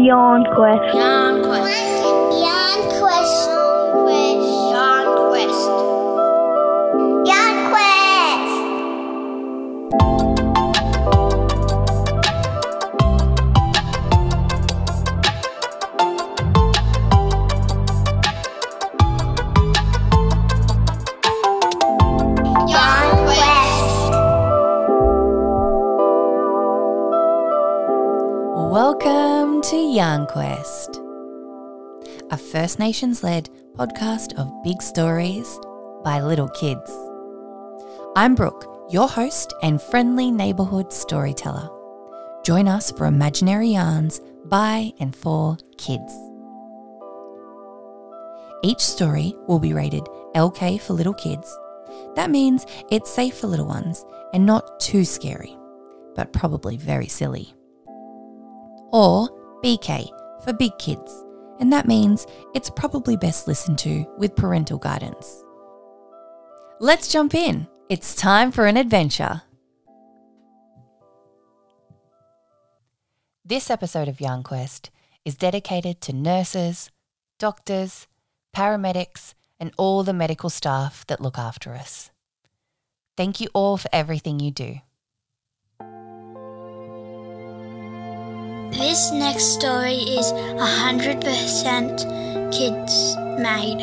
Yarn Quest. Yarn Quest. Yarn Quest. Yarn Quest. Yarn Welcome to Yarn Quest, a First Nations led podcast of big stories by little kids. I'm Brooke, your host and friendly neighbourhood storyteller. Join us for imaginary yarns by and for kids. Each story will be rated LK for little kids. That means it's safe for little ones and not too scary, but probably very silly or BK for big kids, and that means it's probably best listened to with parental guidance. Let's jump in. It's time for an adventure. This episode of Yarn Quest is dedicated to nurses, doctors, paramedics, and all the medical staff that look after us. Thank you all for everything you do. This next story is 100% kids made.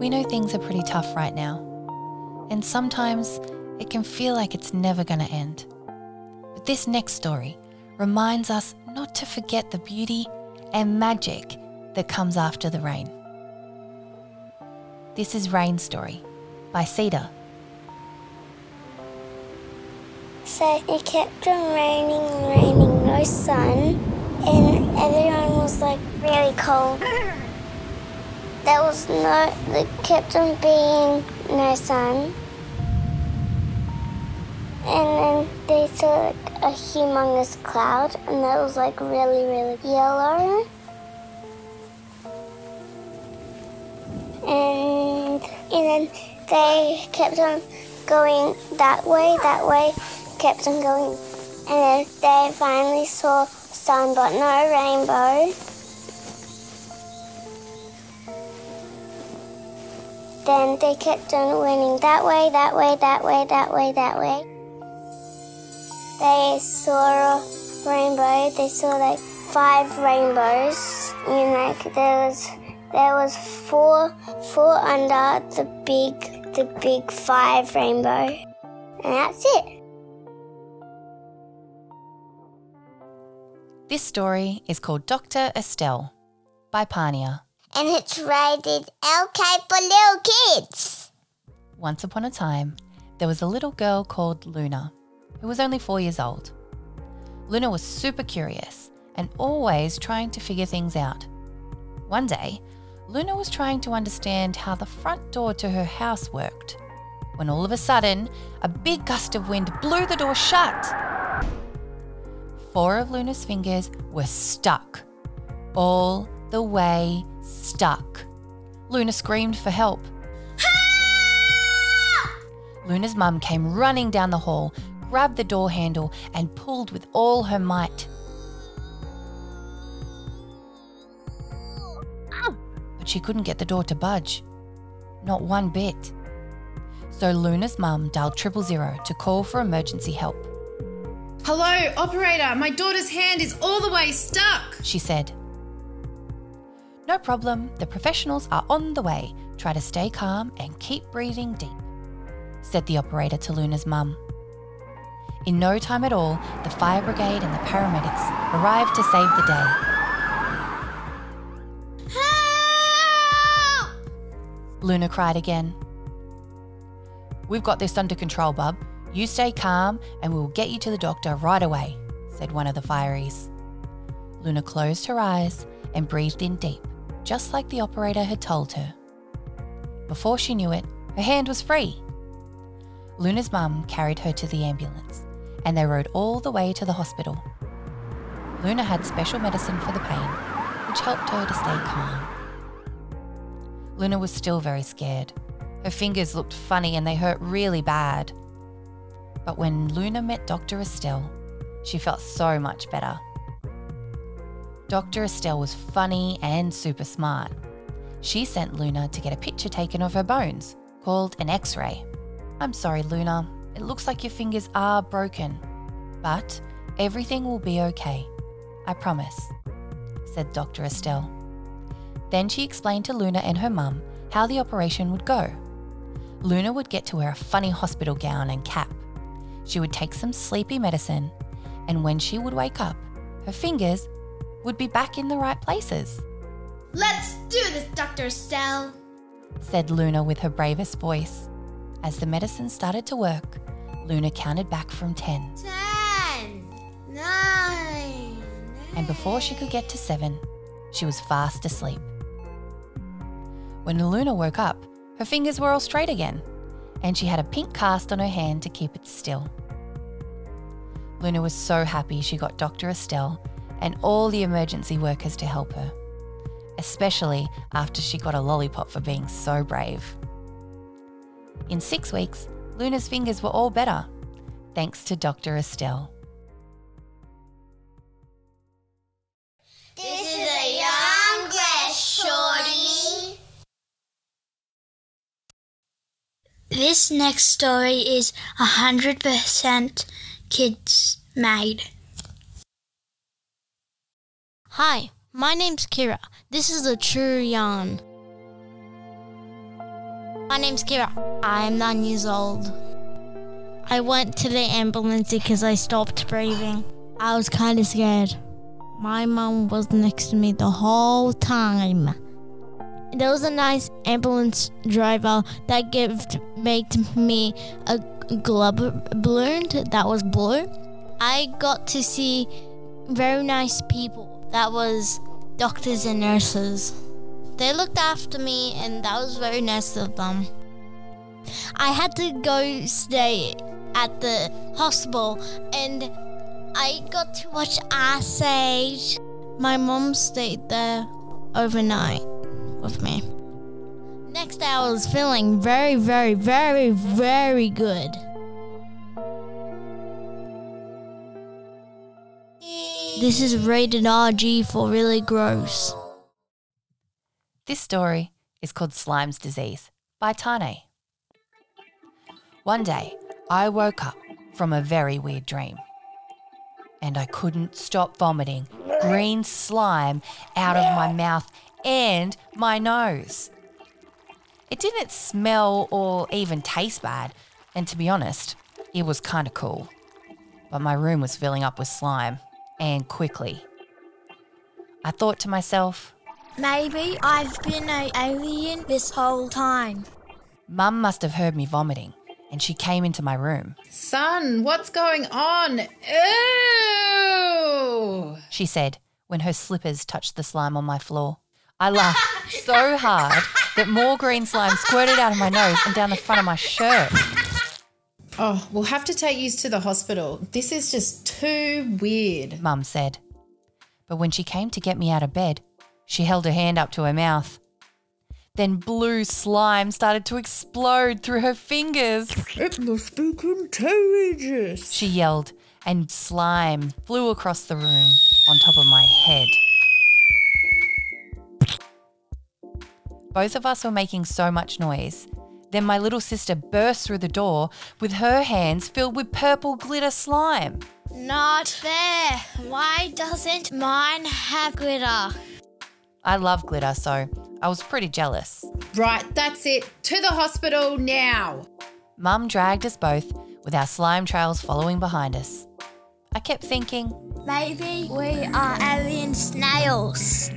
We know things are pretty tough right now, and sometimes it can feel like it's never going to end. But this next story reminds us not to forget the beauty and magic that comes after the rain. This is Rain Story by Cedar. So it kept on raining and raining, no sun, and everyone was like really cold. There was no, it kept on being no sun. And then they saw like a humongous cloud, and that was like really, really yellow. And, and then they kept on going that way, that way, kept on going. And they finally saw sun, but no rainbow. Then they kept on winning that way, that way, that way, that way, that way. They saw a rainbow. They saw like five rainbows. And like there was there was four four under the big the big five rainbow. And that's it. This story is called Dr. Estelle by Pania. And it's rated LK for little kids. Once upon a time, there was a little girl called Luna, who was only four years old. Luna was super curious and always trying to figure things out. One day, Luna was trying to understand how the front door to her house worked, when all of a sudden, a big gust of wind blew the door shut. Four of Luna's fingers were stuck, all the way stuck. Luna screamed for help. Luna's mum came running down the hall, grabbed the door handle, and pulled with all her might. But she couldn't get the door to budge. Not one bit. So Luna's mum dialed triple zero to call for emergency help. Hello, operator. My daughter's hand is all the way stuck. She said. No problem, the professionals are on the way. Try to stay calm and keep breathing deep, said the operator to Luna's mum. In no time at all, the fire brigade and the paramedics arrived to save the day. Help! Luna cried again. We've got this under control, bub. You stay calm and we'll get you to the doctor right away, said one of the fireys. Luna closed her eyes and breathed in deep, just like the operator had told her. Before she knew it, her hand was free. Luna's mum carried her to the ambulance and they rode all the way to the hospital. Luna had special medicine for the pain, which helped her to stay calm. Luna was still very scared. Her fingers looked funny and they hurt really bad. But when Luna met Dr. Estelle, she felt so much better. Dr. Estelle was funny and super smart. She sent Luna to get a picture taken of her bones, called an x ray. I'm sorry, Luna. It looks like your fingers are broken. But everything will be okay. I promise, said Dr. Estelle. Then she explained to Luna and her mum how the operation would go. Luna would get to wear a funny hospital gown and cap. She would take some sleepy medicine, and when she would wake up, her fingers would be back in the right places, Let's do this, Dr. Estelle. said Luna with her bravest voice. As the medicine started to work, Luna counted back from 10, Ten, nine, and before she could get to 7, she was fast asleep. When Luna woke up, her fingers were all straight again, and she had a pink cast on her hand to keep it still. Luna was so happy she got Dr. Estelle and all the emergency workers to help her, especially after she got a lollipop for being so brave. In six weeks, Luna's fingers were all better, thanks to Dr. Estelle. This is a Yarn Quest shorty. This next story is a hundred percent kids made. Hi, my name's Kira. This is a true yarn. My name's Kira. I am nine years old. I went to the ambulance because I stopped breathing. I was kind of scared. My mom was next to me the whole time. There was a nice ambulance driver that gave made me a glove balloon that was blue. I got to see very nice people. That was doctors and nurses. They looked after me, and that was very nice of them. I had to go stay at the hospital, and I got to watch Ice. My mom stayed there overnight with me. Next day, I was feeling very, very, very, very good. This is rated RG for really gross. This story is called Slime's Disease by Tane. One day, I woke up from a very weird dream. And I couldn't stop vomiting green slime out of my mouth and my nose. It didn't smell or even taste bad, and to be honest, it was kind of cool. But my room was filling up with slime, and quickly. I thought to myself, Maybe I've been an alien this whole time. Mum must have heard me vomiting, and she came into my room. Son, what's going on? Ew! She said when her slippers touched the slime on my floor. I laughed so hard that more green slime squirted out of my nose and down the front of my shirt. Oh, we'll have to take you to the hospital. This is just too weird. Mum said. But when she came to get me out of bed, she held her hand up to her mouth. Then blue slime started to explode through her fingers. It must be contagious. She yelled, and slime flew across the room on top of my head. Both of us were making so much noise. Then my little sister burst through the door with her hands filled with purple glitter slime. Not fair. Why doesn't mine have glitter? I love glitter, so I was pretty jealous. Right, that's it. To the hospital now. Mum dragged us both, with our slime trails following behind us. I kept thinking, Maybe we are alien snails.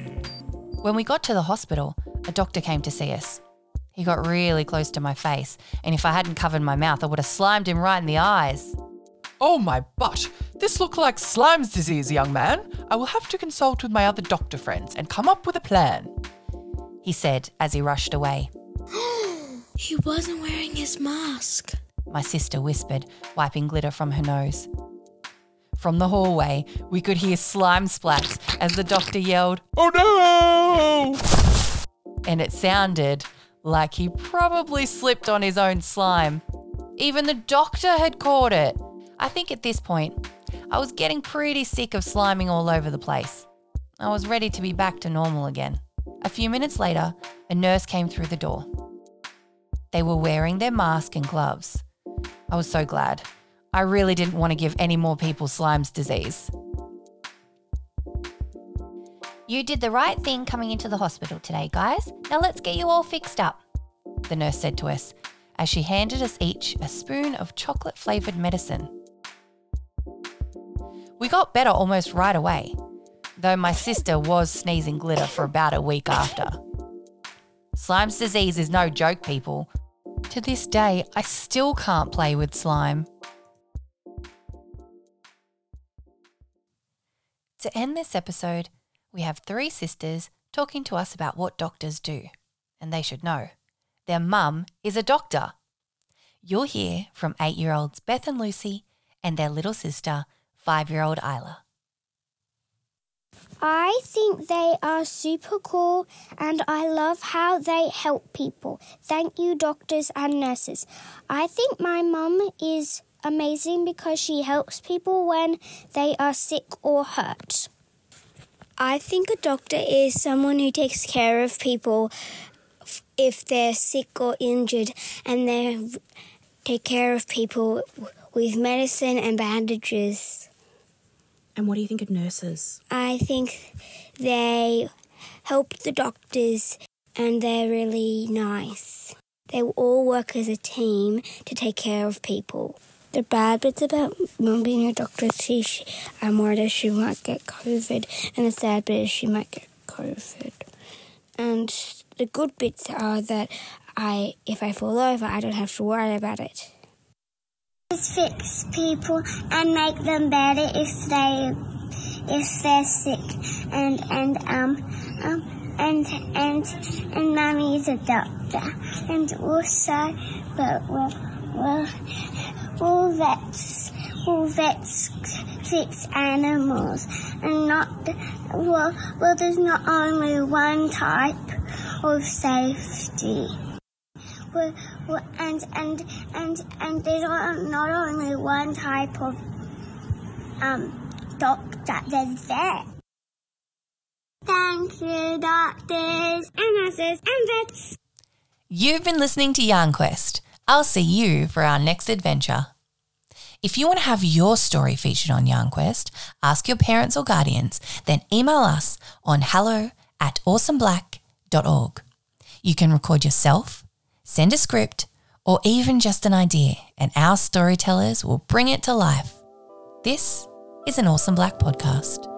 When we got to the hospital, a doctor came to see us. He got really close to my face, and if I hadn't covered my mouth, I would have slimed him right in the eyes. Oh my butt! This looks like Slime's disease, young man. I will have to consult with my other doctor friends and come up with a plan. He said as he rushed away. He wasn't wearing his mask. My sister whispered, wiping glitter from her nose. From the hallway, we could hear slime splats as the doctor yelled, Oh no! and it sounded like he probably slipped on his own slime. Even the doctor had caught it. I think at this point, I was getting pretty sick of sliming all over the place. I was ready to be back to normal again. A few minutes later, a nurse came through the door. They were wearing their mask and gloves. I was so glad. I really didn't want to give any more people Slime's disease. You did the right thing coming into the hospital today, guys. Now let's get you all fixed up, the nurse said to us as she handed us each a spoon of chocolate flavoured medicine. We got better almost right away, though my sister was sneezing glitter for about a week after. Slime's disease is no joke, people. To this day, I still can't play with slime. To end this episode, we have three sisters talking to us about what doctors do, and they should know. Their mum is a doctor. You'll hear from eight year olds Beth and Lucy and their little sister, five year old Isla. I think they are super cool and I love how they help people. Thank you, doctors and nurses. I think my mum is amazing because she helps people when they are sick or hurt. I think a doctor is someone who takes care of people if they're sick or injured and they take care of people with medicine and bandages. And what do you think of nurses? I think they help the doctors and they're really nice. They all work as a team to take care of people. The bad bits about mum being a doctor is she, I'm worried that she might get COVID, and the sad bit is she might get COVID. And the good bits are that I, if I fall over, I don't have to worry about it. Just fix people and make them better if they if they're sick and and um um and and and mummy is a doctor and also but well well well vets fix animals and not well well there's not only one type of safety well, well, and and and and there's not only one type of um doctor. There's vet. Thank you, doctors and nurses and vets. You've been listening to Yarn Quest. I'll see you for our next adventure. If you want to have your story featured on Yarn Quest, ask your parents or guardians, then email us on hello at awesomeblack.org. You can record yourself, send a script, or even just an idea, and our storytellers will bring it to life. This is an Awesome Black podcast.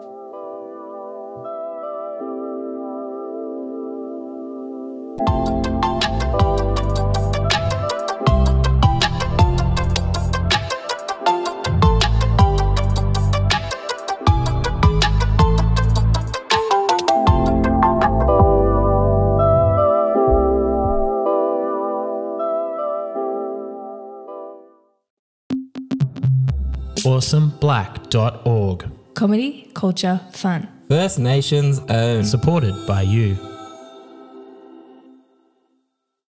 awesomeblack.org. Comedy, culture, fun. First Nations own. Supported by you.